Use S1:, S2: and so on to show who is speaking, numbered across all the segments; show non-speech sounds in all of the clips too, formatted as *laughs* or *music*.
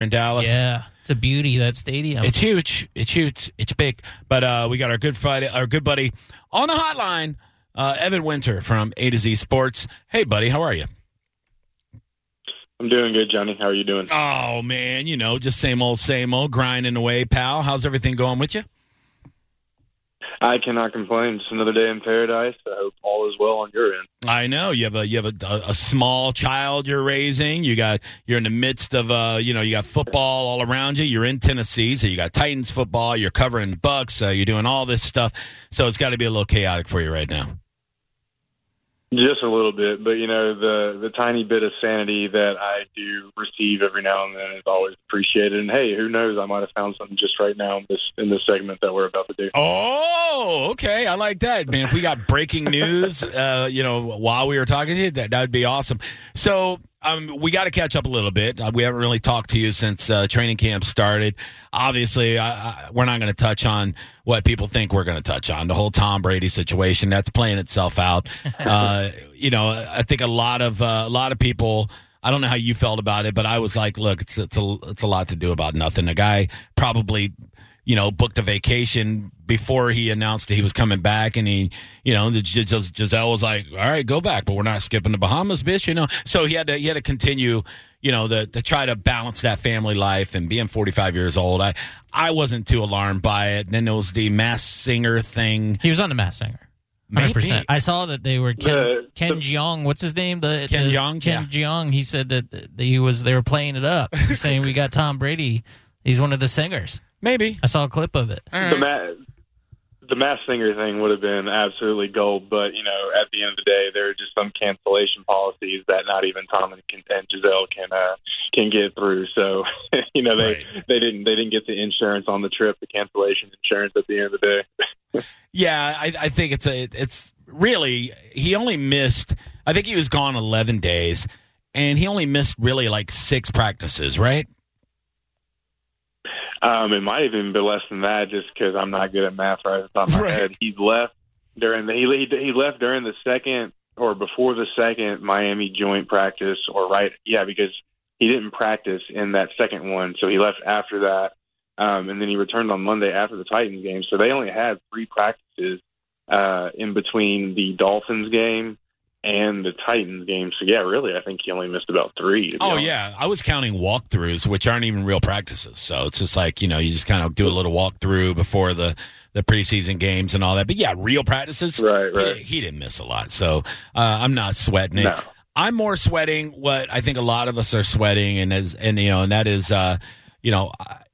S1: in Dallas.
S2: Yeah, it's a beauty that stadium.
S1: It's huge. It's huge. It's big. But uh, we got our good Friday, our good buddy on the hotline, uh, Evan Winter from A to Z Sports. Hey, buddy, how are you?
S3: I'm doing good, Johnny. How are you doing?
S1: Oh man, you know, just same old, same old, grinding away, pal. How's everything going with you?
S3: I cannot complain. Just another day in paradise. I hope all is well on your end.
S1: I know you have a you have a, a, a small child you're raising. You got you're in the midst of uh you know you got football all around you. You're in Tennessee, so you got Titans football. You're covering Bucs. Uh, you're doing all this stuff, so it's got to be a little chaotic for you right now.
S3: Just a little bit, but you know the the tiny bit of sanity that I do receive every now and then is always appreciated. And hey, who knows? I might have found something just right now in this in this segment that we're about to do.
S1: Oh, okay, I like that, man. If we got breaking news, *laughs* uh, you know, while we were talking to you, that that would be awesome. So um, we got to catch up a little bit. Uh, we haven't really talked to you since uh, training camp started. Obviously, I, I, we're not going to touch on what people think we're going to touch on. The whole Tom Brady situation that's playing itself out. *laughs* uh, you know, I think a lot of uh, a lot of people. I don't know how you felt about it, but I was like, look, it's it's a it's a lot to do about nothing. The guy probably you know, booked a vacation before he announced that he was coming back, and he, you know, the Gisele was like, "All right, go back, but we're not skipping the Bahamas, bitch," you know. So he had to he had to continue, you know, the, to try to balance that family life and being 45 years old. I I wasn't too alarmed by it. And then there was the Masked Singer thing.
S2: He was on the Masked Singer. Hundred percent. I saw that they were Ken,
S3: The-
S2: Ken
S3: the-
S2: Jeong. What's his name? The
S1: Ken
S2: the-
S1: Jeong?
S2: Ken
S1: Yeah.
S2: Jeong. He said that that he was. They were playing it up, saying we got Tom Brady. He's one of the singers.
S1: Maybe.
S2: I saw a clip of it.
S1: All
S3: The
S1: right.
S3: ma- the masked singer thing would have been absolutely gold, but you know, at the end of the day, there are just some cancellation policies that not even Tom and, and Gisele can uh, can get through. So, *laughs* you know, they
S1: Right.
S3: they didn't they didn't get the insurance on the trip, the cancellation insurance at the end of the day. *laughs*
S1: Yeah, I, I think it's a it's really he only missed. I think he was gone 11 days, and he only missed really like six practices, right?
S3: Um, it might even be less than that, just because I'm not good at math right off the top of my
S1: Right.
S3: head. He left during the he he left during the second or before the second Miami joint practice, or right, yeah, because he didn't practice in that second one, so he left after that, um, and then he returned on Monday after the Titans game. So they only had three practices uh, in between the Dolphins game and the Titans game. So yeah, really, I think he only missed about three.
S1: Oh
S3: honest.
S1: yeah, I was counting walkthroughs, which aren't even real practices. So it's just like you know, you just kind of do a little walkthrough before the the preseason games and all that. But yeah, real practices.
S3: Right,
S1: He,
S3: right.
S1: he didn't miss a lot, so uh, I'm not sweating it.
S3: No.
S1: I'm more sweating what I think a lot of us are sweating, and as and you know, and that is, uh, you know,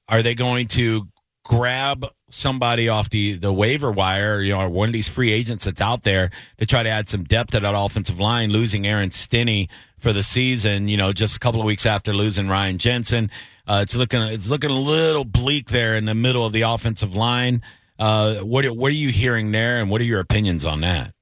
S1: are they going to grab somebody off the the waiver wire, you know, one of these free agents that's out there to try to add some depth to that offensive line, losing Aaron Stinnie for the season, you know, just a couple of weeks after losing Ryan Jensen. Uh, it's looking it's looking a little bleak there in the middle of the offensive line. Uh, what what are you hearing there, and what are your opinions on that?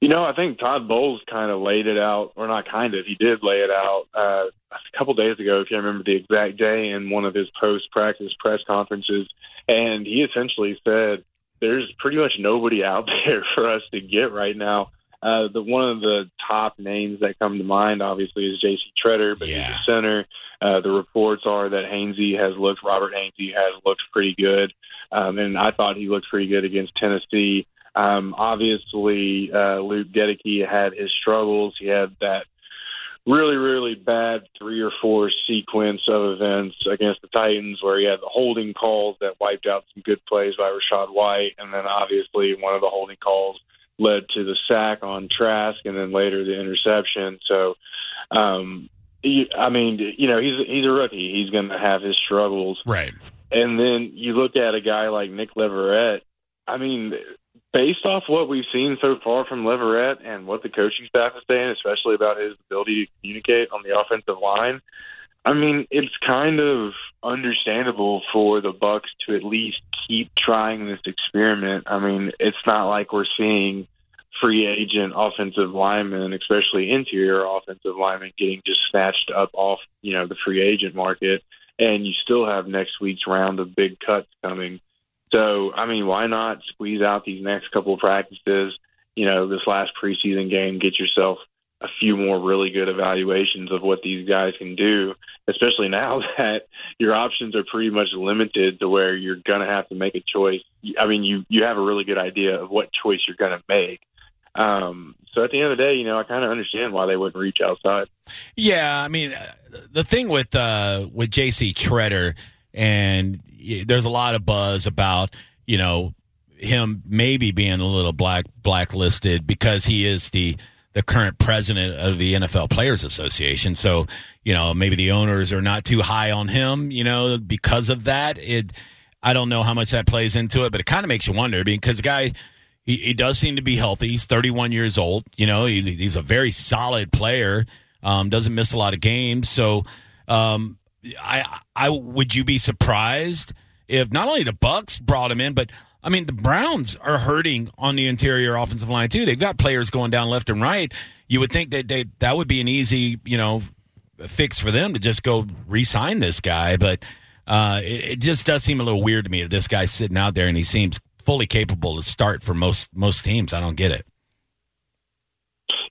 S3: You know, I think Todd Bowles kind of laid it out, or not kind of, he did lay it out uh, a couple days ago, if you remember the exact day, in one of his post practice press conferences. And he essentially said, there's pretty much nobody *laughs* out there for us to get right now. Uh, the one of the top names that come to mind, obviously, is J.C. Tretter, but
S1: Yeah.
S3: he's a center. Uh, the reports are that Hainsey has looked, Robert Hainsey has looked pretty good, um, and I thought he looked pretty good against Tennessee. Um, obviously, uh, Luke Goedeke had his struggles. He had that really, really bad three or four sequence of events against the Titans where he had the holding calls that wiped out some good plays by Rachaad White, and then obviously one of the holding calls led to the sack on Trask, and then later the interception. So, um, he, I mean, you know, he's he's a rookie. He's going to have his struggles.
S1: Right.
S3: And then you look at a guy like Nick Leverett. I mean, based off what we've seen so far from Leverett and what the coaching staff is saying, especially about his ability to communicate on the offensive line, I mean, it's kind of understandable for the Bucs to at least keep trying this experiment. I mean, it's not like we're seeing free agent offensive linemen, especially interior offensive linemen, getting just snatched up off, you know, the free agent market. And you still have next week's round of big cuts coming. So, I mean, why not squeeze out these next couple of practices? You know, this last preseason game, get yourself a few more really good evaluations of what these guys can do, especially now *laughs* that your options are pretty much limited to where you're going to have to make a choice. I mean, you you have a really good idea of what choice you're going to make. Um, so at the end of the day, you know, I kind of understand why they wouldn't reach outside.
S1: Yeah, I mean, uh, the thing with uh, with J.C. Tretter, and there's a lot of buzz about you know him maybe being a little black blacklisted because he is the the current president of the NFL Players Association. So, you know, maybe the owners are not too high on him, you know, because of that. It I don't know how much that plays into it, but it kind of makes you wonder because the guy he, he does seem to be healthy. He's 31 years old. You know, he, he's a very solid player. Um, doesn't miss a lot of games. So, um, I I would you be surprised if not only the Bucs brought him in, but I mean, the Browns are hurting on the interior offensive line too. They've got players going down left and right. You would think that they, that would be an easy, you know, fix for them to just go re-sign this guy, but uh, it, it, just does seem a little weird to me that this guy's sitting out there and he seems fully capable to start for most most teams. I don't get it.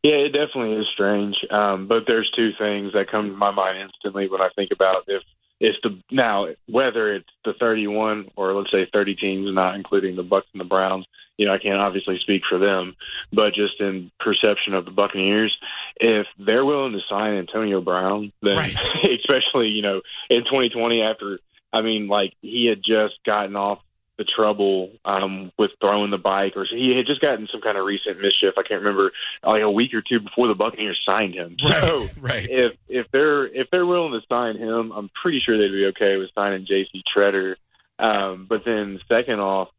S3: Yeah, it definitely is strange. Um, but there's two things that come to my mind instantly when I think about if it's the now whether it's the 31 or let's say 30 teams, not including the Bucs and the Browns. You know, I can't obviously speak for them, but just in perception of the Buccaneers, if they're willing to sign Antonio Brown, then right. *laughs* especially you know in 2020 after I mean, like he had just gotten off the trouble um, with throwing the bike, or he had just gotten some kind of recent mischief. I can't remember, like a week or two before the Buccaneers signed him.
S1: Right, so *laughs* right.
S3: If if they're if they're willing to sign him, I'm pretty sure they'd be okay with signing J.C. Tretter. Um, but then second off,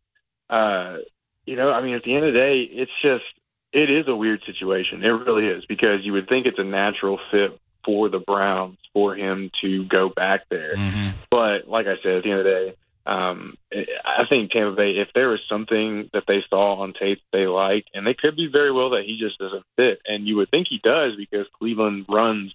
S3: uh, you know, I mean, at the end of the day, it's just it is a weird situation. It really is because you would think it's a natural fit for the Browns for him to go back there.
S1: Mm-hmm.
S3: But like I said, at the end of the day, um, I think Tampa Bay, if there was something that they saw on tape they liked, and they could be very well that he just doesn't fit, and you would think he does because Cleveland runs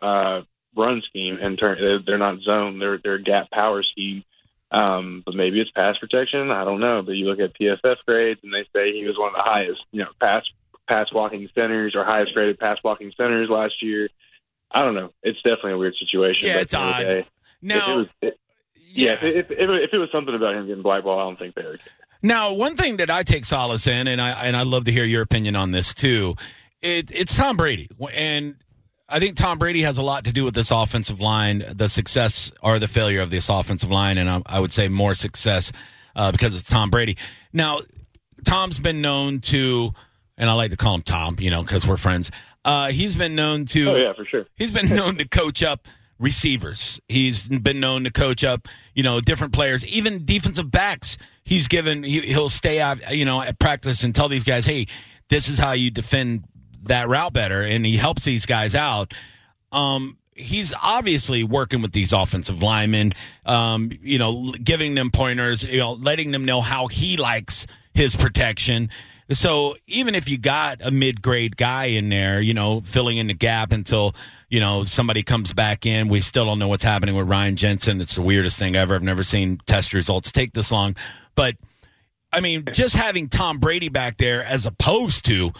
S3: uh, run scheme and turn they're not zone, they're they're gap power scheme. Um, but maybe it's pass protection. I don't know. But you look at PFF grades, and they say he was one of the highest, you know, pass pass blocking centers or highest graded pass blocking centers last year. I don't know. It's definitely a weird situation.
S1: Yeah, it's odd.
S3: Now, it, it, yeah, if, if, if, it was something about him getting blackballed, I don't think they would.
S1: Now, one thing that I take solace in, and I and I love to hear your opinion on this too, it, it's Tom Brady, and I think Tom Brady has a lot to do with this offensive line, the success or the failure of this offensive line, and I, I would say more success uh, because it's Tom Brady. Now, Tom's been known to, and I like to call him Tom, you know, because we're friends. Uh, he's been known to.
S3: Oh yeah, for sure.
S1: He's been known to coach up receivers. He's been known to coach up, you know, different players, even defensive backs. He's given he, will stay out, you know, at practice and tell these guys, "Hey, this is how you defend that route better," and he helps these guys out. Um, he's obviously working with these offensive linemen, um, you know, giving them pointers, you know, letting them know how he likes his protection. So even if you got a mid grade guy in there, you know, filling in the gap until you know, somebody comes back in. We still don't know what's happening with Ryan Jensen. It's the weirdest thing ever. I've never seen test results take this long. But I mean, just having Tom Brady back there as opposed to,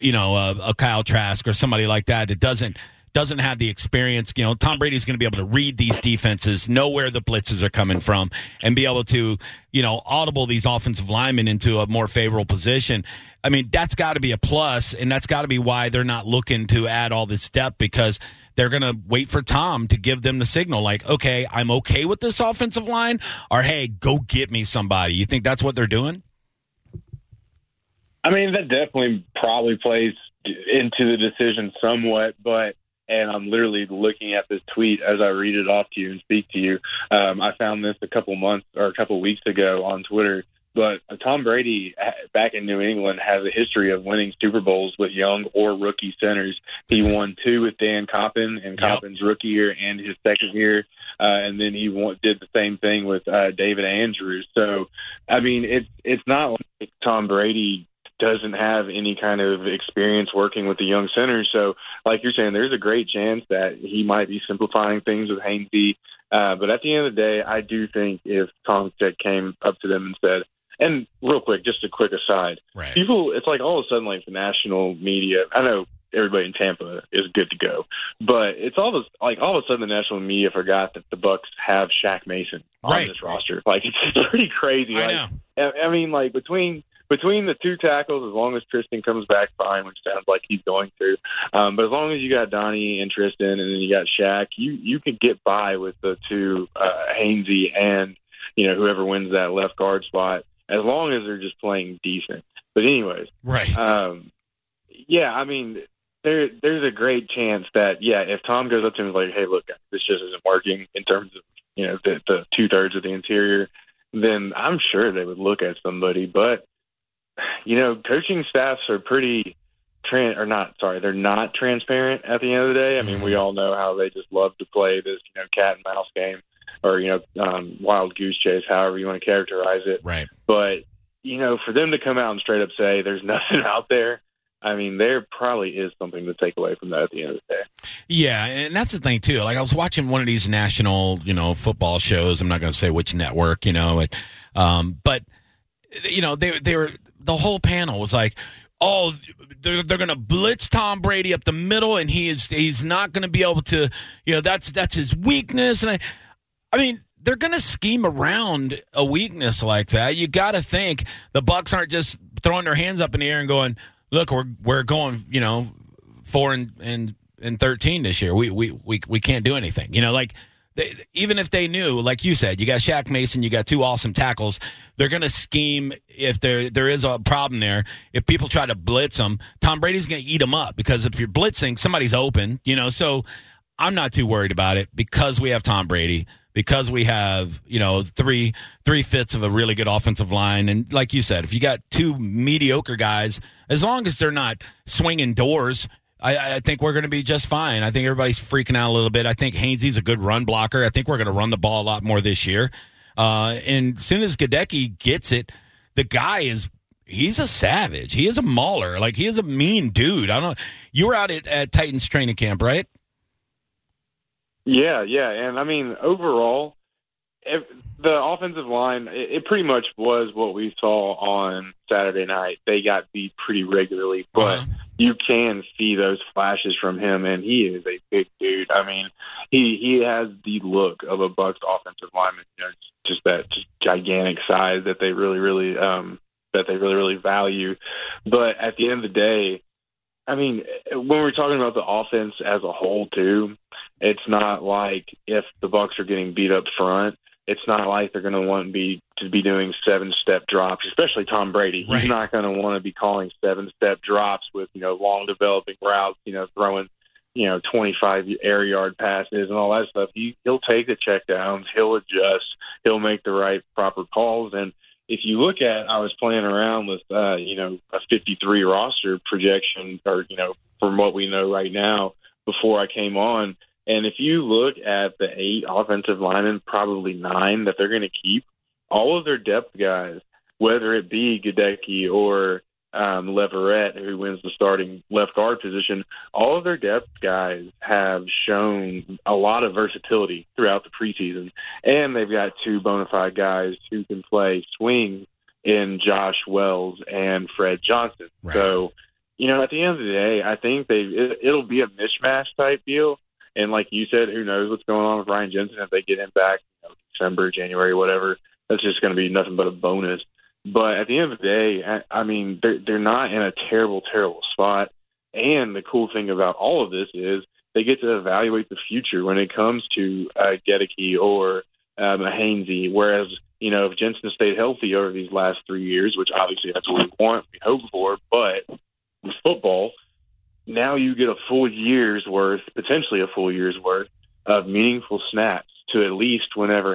S1: you know, a, a Kyle Trask or somebody like that, it doesn't doesn't have the experience. You know, Tom Brady's going to be able to read these defenses, know where the blitzes are coming from, and be able to, you know, audible these offensive linemen into a more favorable position. I mean, that's got to be a plus, and that's got to be why they're not looking to add all this depth because they're going to wait for Tom to give them the signal like, okay, I'm okay with this offensive line, or hey, go get me somebody. You think that's what they're doing?
S3: I mean, that definitely probably plays into the decision somewhat, but and I'm literally looking at this tweet as I read it off to you and speak to you. Um, I found this a couple months or a couple weeks ago on Twitter. But Tom Brady back in New England has a history of winning Super Bowls with young or rookie centers. He won two with Dan Koppen in Koppen's yep. rookie year and his second year, uh, and then he won, did the same thing with uh, David Andrews. So, I mean, it's it's not like Tom Brady doesn't have any kind of experience working with the young centers. So, like you're saying, there's a great chance that he might be simplifying things with Hainsey. Uh, but at the end of the day, I do think if Tom Stick came up to them and said, And real quick, just a quick aside,
S1: Right.
S3: people, it's like all of a sudden, like the national media. I know everybody in Tampa is good to go, but it's all of a, like all of a sudden the national media forgot that the Bucs have Shaq Mason on
S1: Right.
S3: this roster. Like it's *laughs* pretty crazy.
S1: I
S3: like,
S1: know.
S3: I mean, like between between the two tackles, as long as Tristan comes back fine, which sounds like he's going to, um, but as long as you got Donnie and Tristan, and then you got Shaq, you you could get by with the two uh, Hainsey and you know whoever wins that left guard spot, as long as they're just playing decent. But anyways,
S1: Right.
S3: um, yeah, I mean, there there's a great chance that yeah, if Tom goes up to him and is like, hey, look, this just isn't working in terms of you know the, the two thirds of the interior, then I'm sure they would look at somebody. But you know, coaching staffs are pretty. Tran- or not sorry they're not transparent at the end of the day i mean we all know how they just love to play this you know cat and mouse game or you know um, wild goose chase however you want to characterize it
S1: right.
S3: but you know, for them to come out and straight up say there's *laughs* nothing out there, I mean, there probably is something to take away from that at the end of the day.
S1: Yeah, and that's the thing too. Like I was watching one of these national, you know, football shows. I'm not going to say which network, you know, it, um, but you know, they they were the whole panel was like, "Oh, they're they're going to blitz Tom Brady up the middle, and he is he's not going to be able to, you know, that's that's his weakness." And I, I mean, they're going to scheme around a weakness like that. You got to think the Bucs aren't just throwing their hands up in the air and going, "Look, we're we're going, you know, four and and and thirteen this year. We we we we can't do anything." You know, like they, even if they knew, like you said, you got Shaq Mason, you got two awesome tackles. They're going to scheme if there there is a problem there. If people try to blitz them, Tom Brady's going to eat them up because if you're blitzing, somebody's open. You know, so I'm not too worried about it because we have Tom Brady. Because we have, you know, three three fifths of a really good offensive line, and like you said, if you got two mediocre guys, as long as they're not swinging doors, I, I think we're going to be just fine. I think everybody's freaking out a little bit. I think Hainsey's a good run blocker. I think we're going to run the ball a lot more this year. Uh, and as soon as Goedeke gets it, the guy is he's a savage. He is a mauler. Like he is a mean dude. I don't. You were out at, at Titans training camp, right?
S3: Yeah, yeah, and I mean overall, if the offensive line it, it pretty much was what we saw on Saturday night. They got beat pretty regularly, but
S1: Uh-huh.
S3: you can see those flashes from him, and he is a big dude. I mean, he he has the look of a Bucs offensive lineman. You know, just that just gigantic size that they really, really, um, that they really, really value. But at the end of the day, I mean, when we're talking about the offense as a whole, too, it's not like if the Bucs are getting beat up front. It's not like they're going to want to be to be doing seven step drops, especially Tom Brady.
S1: Right.
S3: He's not going to want to be calling seven step drops with you know long developing routes, you know throwing you know 25 air yard passes and all that stuff. He he'll take the check downs, he'll adjust, he'll make the right proper calls. And if you look at, I was playing around with uh, you know a 53 roster projection, or you know from what we know right now before I came on. And if you look at the eight offensive linemen, probably nine that they're going to keep, all of their depth guys, whether it be Goedeke or um, Leverett, who wins the starting left guard position, all of their depth guys have shown a lot of versatility throughout the preseason. And they've got two bona fide guys who can play swing in Josh Wells and Fred Johnson.
S1: Right.
S3: So, you know, at the end of the day, I think they it, it'll be a mismatch type deal. And like you said, who knows what's going on with Ryan Jensen if they get him back, you know, December, January, whatever. That's just going to be nothing but a bonus. But at the end of the day, I, I mean, they're they're not in a terrible, terrible spot. And the cool thing about all of this is they get to evaluate the future when it comes to uh, Goedeke or um, a Hainsey. Whereas, you know, if Jensen stayed healthy over these last three years, which obviously that's what we want, we hope for, but with football, now you get a full year's worth, potentially a full year's worth of meaningful snaps to at least whenever